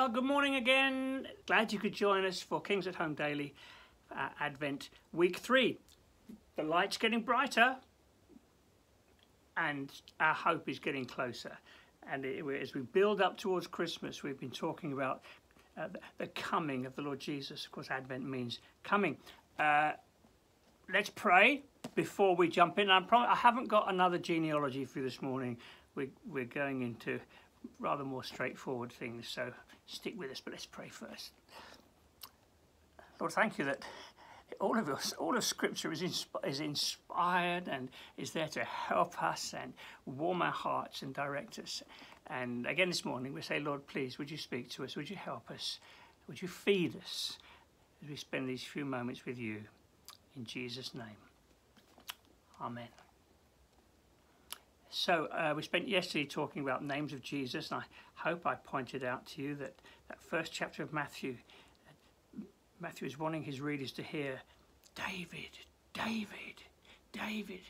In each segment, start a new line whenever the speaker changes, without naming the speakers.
Well, good morning again. Glad you could join us for Kings at Home Daily uh, Advent Week 3. The light's getting brighter and our hope is getting closer. And it, as we build up towards Christmas, we've been talking about uh, the, coming of the Lord Jesus. Of course, Advent means coming. Uh, let's pray before we jump in. I'm I haven't got another genealogy for you this morning. We, we're going into rather more straightforward things, so stick with us, but let's pray first. Lord, thank you that all of us, all of Scripture is, insp is inspired and is there to help us and warm our hearts and direct us. And again this morning we say, Lord, please, would you speak to us? Would you help us? Would you feed us as we spend these few moments with you? In Jesus' name. Amen. So uh, we spent yesterday talking about names of Jesus, and I hope I pointed out to you that that first chapter of Matthew, Matthew is wanting his readers to hear, David, David, David.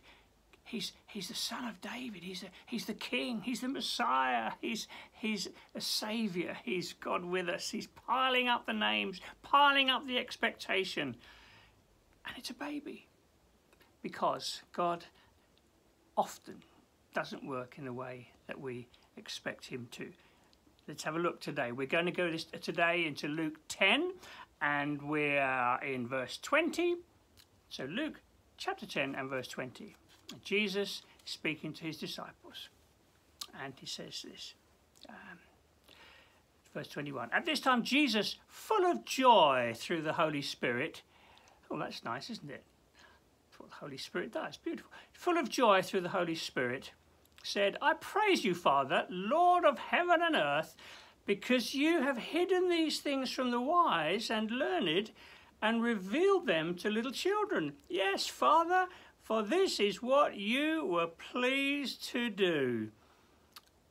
He's, he's the son of David. He's, a, he's the king. He's the Messiah. He's, he's a savior. He's God with us. He's piling up the names, piling up the expectation. And it's a baby. Because God often doesn't work in the way that we expect him to. Let's have a look today. We're going to go this, today into Luke 10 and we're in verse 20. So Luke chapter 10 and verse 20. Jesus speaking to his disciples and he says this. Um, verse 21. At this time Jesus, full of joy through the Holy Spirit, oh that's nice isn't it? That's what the Holy Spirit does, beautiful. Full of joy through the Holy Spirit, said, I praise you, Father, Lord of heaven and earth, because you have hidden these things from the wise and learned and revealed them to little children. Yes, Father, for this is what you were pleased to do.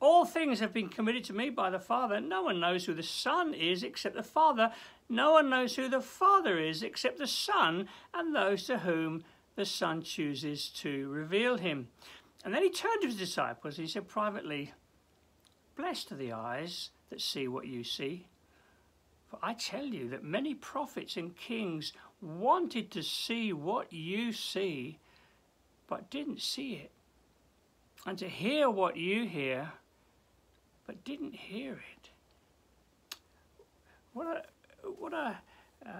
All things have been committed to me by the Father. No one knows who the Son is except the Father. No one knows who the Father is except the Son and those to whom the Son chooses to reveal him. And then he turned to his disciples and he said privately, Blessed are the eyes that see what you see. For I tell you that many prophets and kings wanted to see what you see, but didn't see it, and to hear what you hear, but didn't hear it. What a what a uh,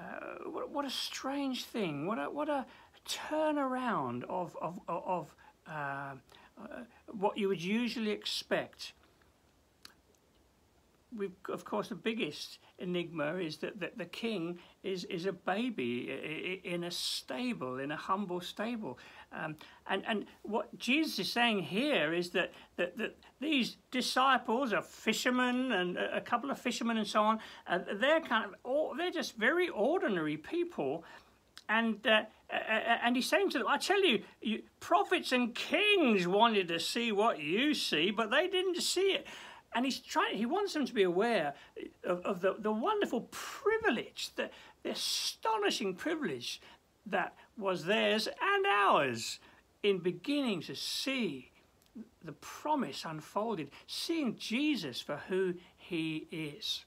what, what a strange thing! What a what a turnaround of of of uh, uh, what you would usually expect. We've, of course, the biggest enigma is that, that the king is, is a baby in a stable, in a humble stable. Um, and, and what Jesus is saying here is that, that, that these disciples are fishermen and a couple of fishermen and so on. Uh, they're kind of, they're just very ordinary people and uh, and he's saying to them, I tell you, you, prophets and kings wanted to see what you see, but they didn't see it. And he's trying, he wants them to be aware of, of the, the wonderful privilege, the, the astonishing privilege that was theirs and ours in beginning to see the promise unfolded, seeing Jesus for who he is.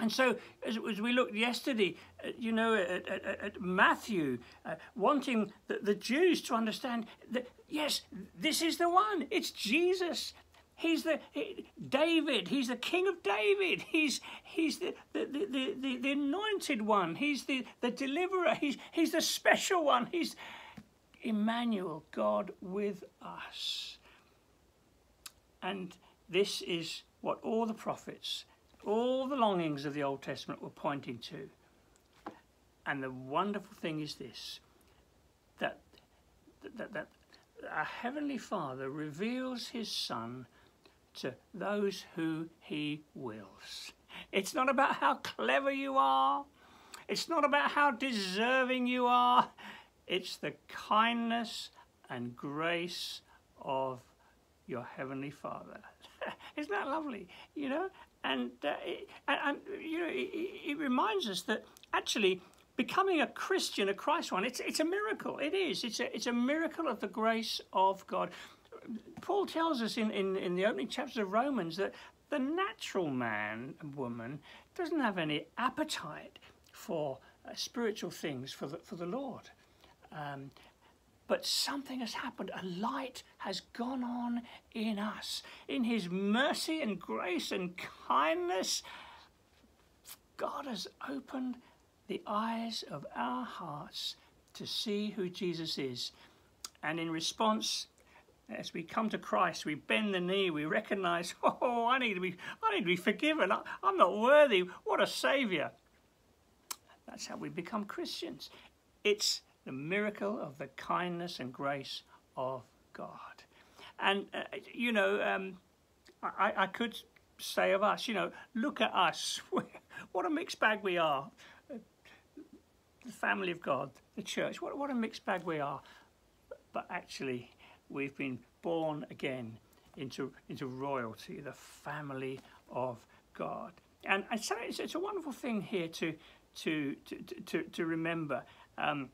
And so, as, as, we looked yesterday, uh, you know, at, at, at Matthew, uh, wanting the, the, Jews to understand that, yes, this is the one. It's Jesus. He's the he, David. He's the King of David. He's he's the the, the, the, the anointed one. He's the, the deliverer. He's he's the special one. He's Emmanuel, God with us. And this is what all the prophets all the longings of the Old Testament were pointing to. And the wonderful thing is this that, that, that our Heavenly Father reveals His Son to those who He wills. It's not about how clever you are, it's not about how deserving you are, it's the kindness and grace of your Heavenly Father. Isn't that lovely? You know, and, uh, it, and, you know, it, it, reminds us that actually becoming a Christian, a Christ one, it's, it's a miracle. It is. It's a, it's a miracle of the grace of God. Paul tells us in, in, in the opening chapters of Romans that the natural man and woman doesn't have any appetite for uh, spiritual things for the, for the Lord. Um, but something has happened. A light has gone on in us. In His mercy and grace and kindness, God has opened the eyes of our hearts to see who Jesus is. And in response, as we come to Christ, we bend the knee, we recognize, oh, I need to be, I need to be forgiven. I, I'm not worthy. What a Savior. That's how we become Christians. It's the miracle of the kindness and grace of God. And, uh, you know, um, I, I could say of us, you know, look at us. what a mixed bag we are. The family of God, the church, what, what a mixed bag we are. But actually, we've been born again into, into royalty, the family of God. And, and so it's, it's a wonderful thing here to, to, to, to, to remember. Um,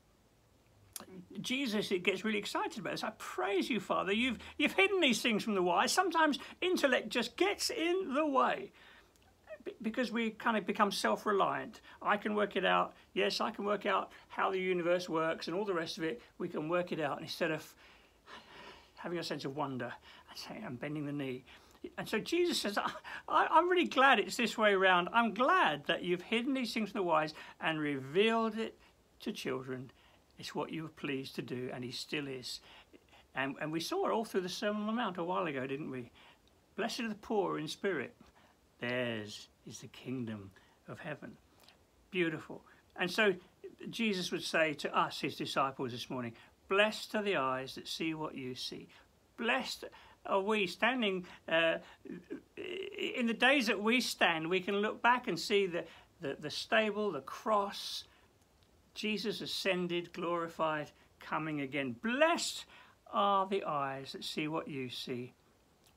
Jesus it gets really excited about this. I praise you, Father. You've you've hidden these things from the wise. Sometimes intellect just gets in the way because we kind of become self-reliant. I can work it out. Yes, I can work out how the universe works and all the rest of it. We can work it out instead of having a sense of wonder and saying, "I'm bending the knee." And so Jesus says, I, am really glad it's this way around. I'm glad that you've hidden these things from the wise and revealed it to children. It's what you were pleased to do, and he still is. And, and we saw it all through the Sermon on the Mount a while ago, didn't we? Blessed are the poor in spirit. Theirs is the kingdom of heaven. Beautiful. And so Jesus would say to us, his disciples this morning, Blessed are the eyes that see what you see. Blessed are we standing uh, in the days that we stand, we can look back and see the, the, the stable, the cross, Jesus ascended, glorified, coming again. Blessed are the eyes that see what you see.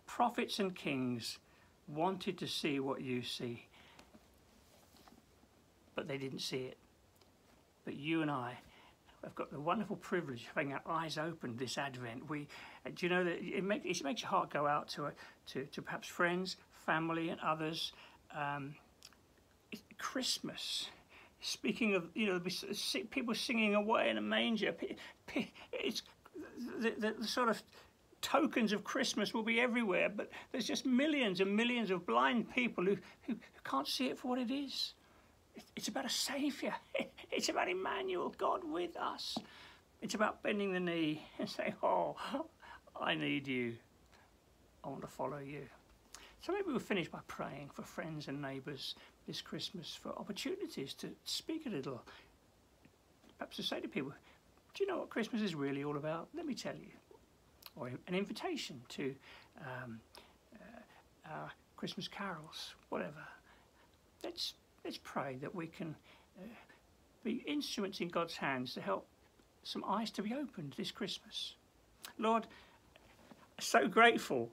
Prophets and kings wanted to see what you see, but they didn't see it. But you and I have got the wonderful privilege of having our eyes opened this Advent. We, do you know that it, it makes your heart go out to, a, to, to perhaps friends, family, and others. Um, Christmas speaking of, you know, people singing away in a manger. It's the, the, the, sort of tokens of Christmas will be everywhere, but there's just millions and millions of blind people who, who, who can't see it for what it is. It's about a Saviour. It's about Emmanuel, God with us. It's about bending the knee and saying, Oh, I need you. I want to follow you. So maybe we'll finish by praying for friends and neighbours this Christmas for opportunities to speak a little. Perhaps to say to people, do you know what Christmas is really all about? Let me tell you. Or an invitation to um, uh, our Christmas carols, whatever. Let's, let's pray that we can uh, be instruments in God's hands to help some eyes to be opened this Christmas. Lord, so grateful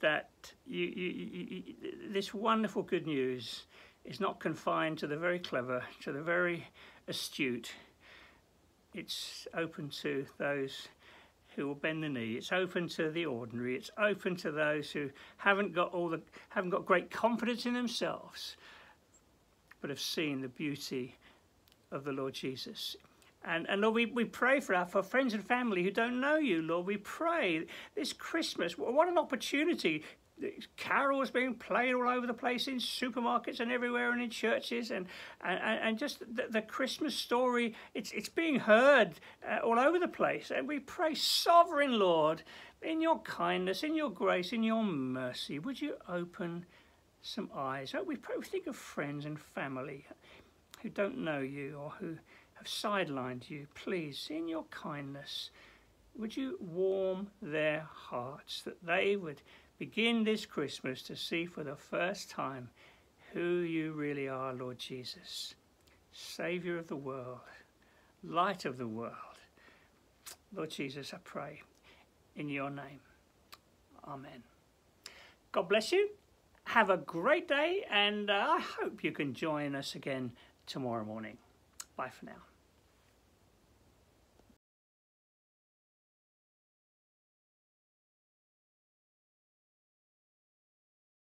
that you, you, you, this wonderful good news is not confined to the very clever, to the very astute. It's open to those who will bend the knee. It's open to the ordinary. It's open to those who haven't got all the haven't got great confidence in themselves, but have seen the beauty of the Lord Jesus. And, and Lord, we, we pray for our for friends and family who don't know you, Lord. We pray this Christmas. What an opportunity carols being played all over the place in supermarkets and everywhere and in churches and and, and just the, the Christmas story it's it's being heard uh, all over the place. And we pray sovereign Lord in your kindness in your grace in your mercy would you open some eyes? Oh, we pray we think of friends and family who don't know you or who have sidelined you. Please in your kindness would you warm their hearts that they would begin this Christmas to see for the first time who you really are, Lord Jesus, Saviour of the world, light of the world. Lord Jesus, I pray in your name. Amen. God bless you. Have a great day, and uh, I hope you can join us again tomorrow morning. Bye for now.